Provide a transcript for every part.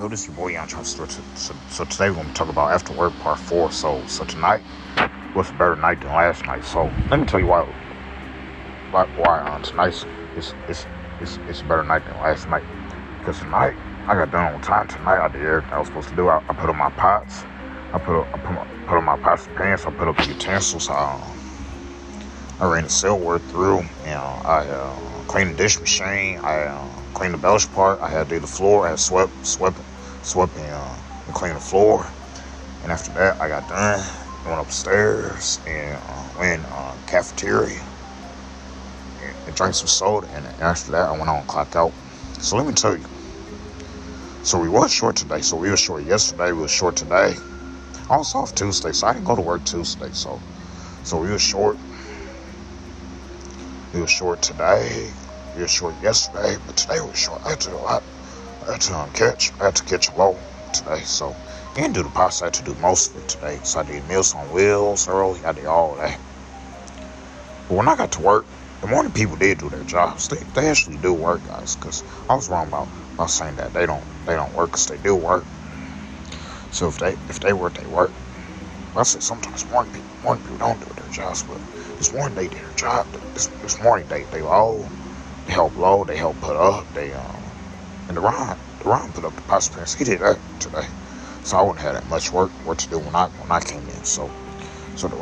Is your boy Trump So, so, so today we're gonna talk about after work part four. So so tonight was a better night than last night. So let me tell you why why why on uh, tonight's it's it's it's it's a better night than last night. Because tonight I got done on time. Tonight I did everything I was supposed to do. I, I put on my pots. I put I put, my, put on my pots and pans. I put up the utensils. I, um, I ran the silverware through. You know, I uh, cleaned the dish machine. I uh, cleaned the belch part. I had to do the floor. I had swept, swept, swept and, uh, and cleaned the floor. And after that, I got done. Went upstairs and uh, went uh, cafeteria and, and drank some soda. And after that, I went on clock out. So let me tell you. So we was short today. So we were short yesterday. We were short today. I was off Tuesday, so I didn't go to work Tuesday. So, so we were short. We were short today. We were short yesterday, but today we were short. I had to, I, To um, catch. I had to catch a low today. So I didn't do the pasta. I had to do most of it today. So I did Meals on Wheels early. I did all that. But when I got to work, the morning people did do their jobs. They, they actually do work, guys. Because I was wrong about, about saying that they don't they don't work because they do work. So if they if they work, they work. I said sometimes morning people morning people don't do their jobs, but this morning they did their job. This, this morning they they all they help load, they help put up, they um and the Ron put up the pasta pans. He did that today, so I wouldn't have that much work work to do when I when I came in. So so the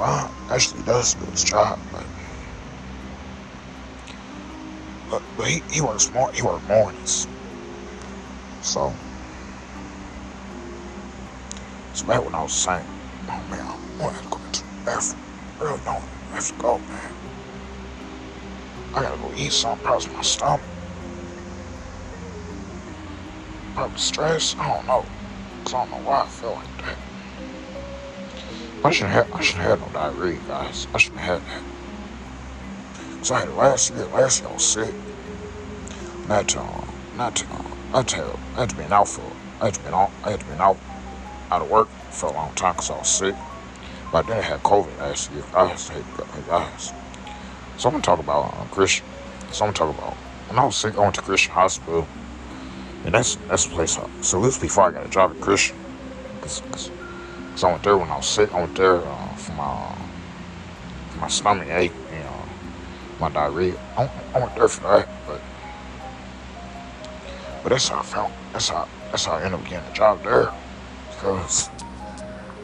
actually does do his job, but. But, but he, he works more he works mornings. So so back when I was saying, oh man, I want to go to the bathroom. Real have to go, man. I gotta go eat something, probably my stomach. Probably stress, I don't know. Cause I don't know why I feel like that. I shouldn't have I shouldn't have no diarrhea, guys. I shouldn't have had that. Cause I had it last year, last year I was sick. Not to um, not to um, I had to I had to be an out for I had to be out I had to be out out of work for a long time because I was sick. But then I had COVID last year. I was guys. So I'm gonna talk about uh, Christian. So I'm gonna talk about when I was sick. I went to Christian Hospital, and that's that's the place. I, so this before I got a job at Christian, cause, I went there when I was sick. I went there uh, for my for my stomach ache and uh, my diarrhea. I, I went there for that, but but that's how I felt. That's how that's how I ended up getting a job there. Cause,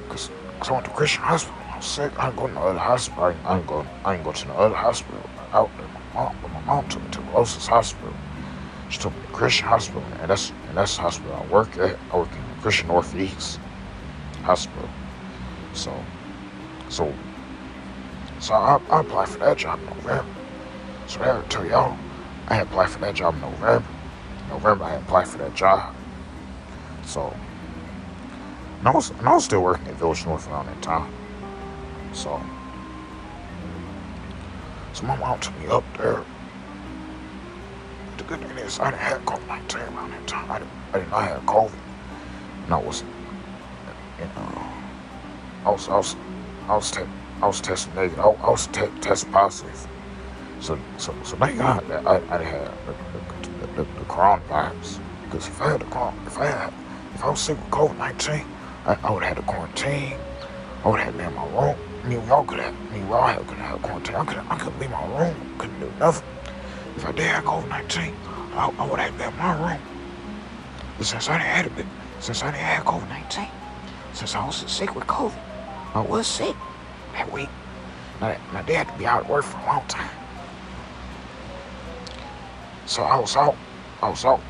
cause, I went to Christian hospital. I was sick. I didn't go to the other hospital. I didn't, go. I didn't go to the other hospital out there. My mom, but my mom took me to closest hospital. To Christian hospital, and that's and that's the hospital I work at. I work in Christian Northeast Hospital. So, so, so I, I applied for that job in November. So I tell y'all, I had applied for that job in November. November, I applied for that job. So and I was, and I was still working at Village North around that time. So, so my mom took me up there. Good thing is, I didn't have COVID 19 around that time. I didn't, I did not have COVID. And I was, you know, I was, I was, I was, te- I was testing negative. I, I was te- testing positive. So, so, so thank God that I, I didn't have the, the, the, the coronavirus. Because if I had the corona, if I had, if I was sick with COVID 19, I, I would have had to quarantine. I would have been in my room. I mean, we all could have. I mean, we all could have quarantine. I couldn't. I couldn't leave my room. Couldn't do nothing. If I did have COVID nineteen, I, I would have been in my room. But since I didn't have it, since I didn't have COVID nineteen, since I was sick with COVID, I was sick that week. My, dad had to be out of work for a long time. So I was out. I was out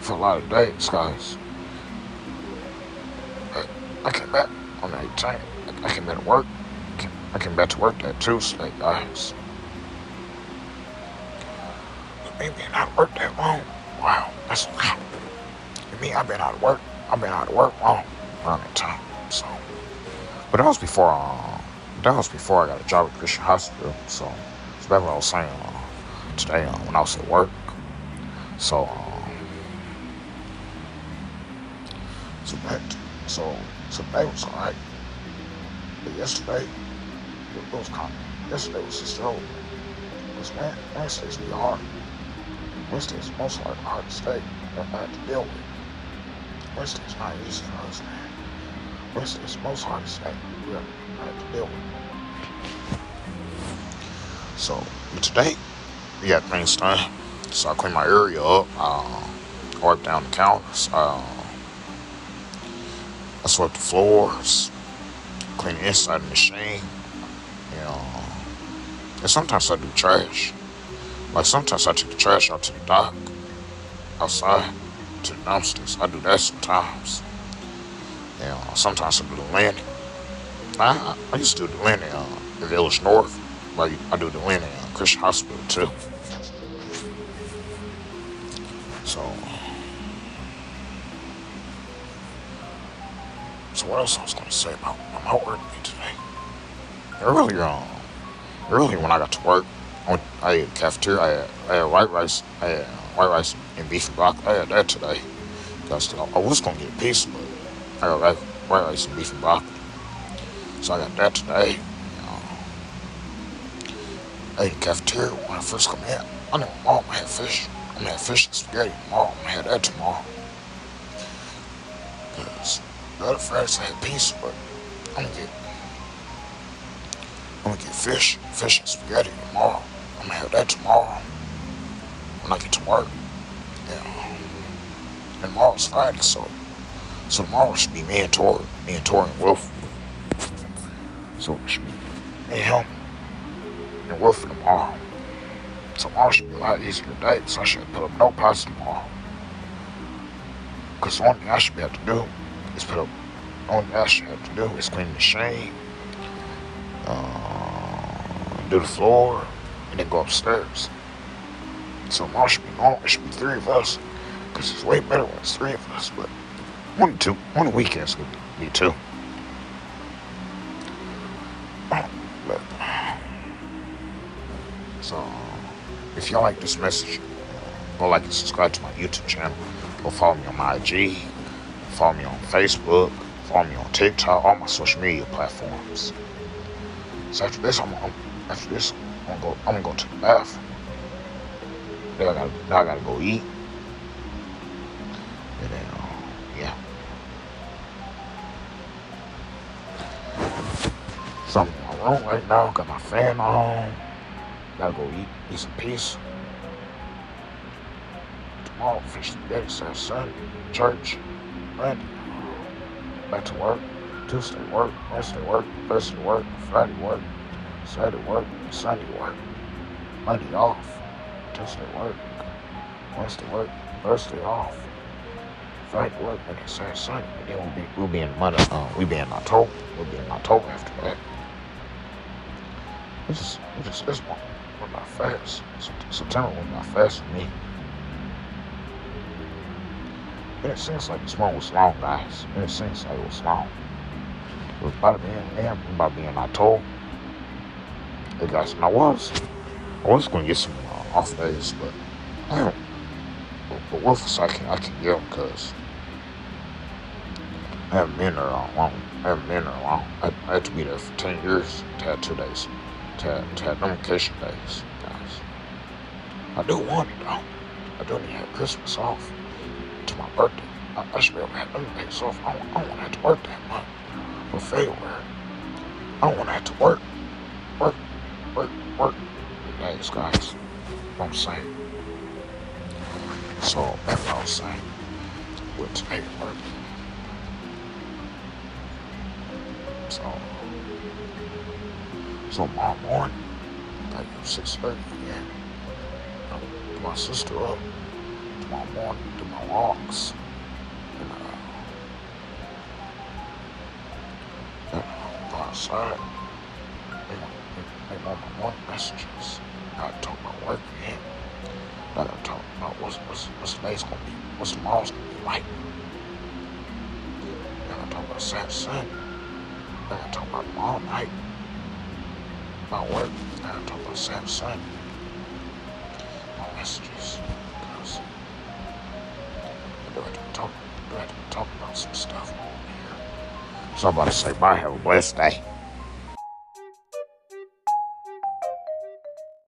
for a lot of days, guys. I came back on the 18th. I came back to work. I came back to work that Tuesday, guys. Me being out of work that long, wow, that's wow. Me, I've been out of work. I've been out of work long that time. So, but that was before. Uh, that was before I got a job at Christian Hospital. So, so that's what I was saying uh, today uh, when I was at work. So, uh, so that, so Today was alright. But yesterday, it was kind yesterday was just over. Because Wednesdays be hard. Wednesdays most like day that I had to deal with. Is not easy man. Wednesday is most day we ever had to deal with. So, today, we got things done. So I cleaned my area up. Uh, wiped down the counters. Uh, I swept the floors. Cleaned the inside of the machine. You know, and sometimes I do trash. Like sometimes I take the trash out to the dock, outside, to the dumpsters. I do that sometimes. You know, sometimes I do the landing. I, I used to do the landing uh, in the Village North. Like I do the landing at Christian Hospital too. So, so what else I was to say about my work today? Earlier on, earlier when I got to work, I, I ate cafeteria. I I had white rice. I had white rice and beef and broccoli. I had that today. Because I was to get a piece, but I got white rice and beef and broccoli. So I got that today. I ate cafeteria when I first come in. I know mom had fish. I'm gonna have fish and spaghetti tomorrow. I'm gonna have that tomorrow. Because the other Fridays I had pizza, but I'm gonna get I'm gonna get fish, fish and spaghetti tomorrow. I'm gonna have that tomorrow when I get to work. Yeah. And tomorrow's Friday, so so tomorrow should be me and Tori, me and Tori and Wolf. So it should be me and him and Wolf tomorrow. Tomorrow should be a lot easier today, so I should put up no pots tomorrow. Because the only thing I should be able to do is put up, the only thing I should have to do is clean the machine, uh, do the floor, and then go upstairs. So tomorrow should be normal, it should be three of us. Because it's way better when it's three of us, but one, two, one weekend's gonna be two. But, so, if y'all like this message, go like and subscribe to my YouTube channel. Go follow me on my IG. Follow me on Facebook. Follow me on TikTok. All my social media platforms. So after this, I'm, I'm after this, I'm gonna go. I'm gonna go to the bathroom. I gotta. Now I gotta go eat. And then, uh, yeah. So I'm in my room right now. Got my fan on. Gotta go eat, eat some peace. Tomorrow, fish spaghetti, Saturday, Sunday, church, Monday, back to work. Tuesday work, Wednesday work, Thursday work, Friday work, Saturday work, Sunday work, Monday off, Tuesday work, Wednesday work, Thursday off, Friday work, then Saturday, Sunday. And then we'll be we'll be in Monday, uh, we'll be in October. We'll be in October after that. Just, it's just this one went by fast. September went by fast for me. And it seems like this month was long, guys. And it seems like it was long. It was about to be in about being October. Hey guys, I was, I was going to get some uh, off days, but I don't. But, but Wolfus, I can, I can get them because I haven't been there long. I haven't been there long. I, I had to be there for 10 years to have two days to, to have them vacation days, guys. I do want it though. I do need to have Christmas off to my birthday. I, I should be able to have them days off. I don't, I don't want to have to work that month for February. I don't want to have to work, work, work days, guys. I'm saying. So that's what I was saying. Today work. So. So tomorrow morning, like six thirty again, I'll pick my sister up tomorrow morning, do my walks, and uh, go outside, all my morning messages. I talk about work again. I gotta talk about what's what's what's today's gonna be, what's tomorrow's gonna be like. I gotta talk about Saturday, Sunday. I gotta talk about tomorrow night about work. I gotta talk about Sam Sunday. My messages. Because do have to talk, I do have to about some stuff over here. So I'm about to say bye. Have a blessed day.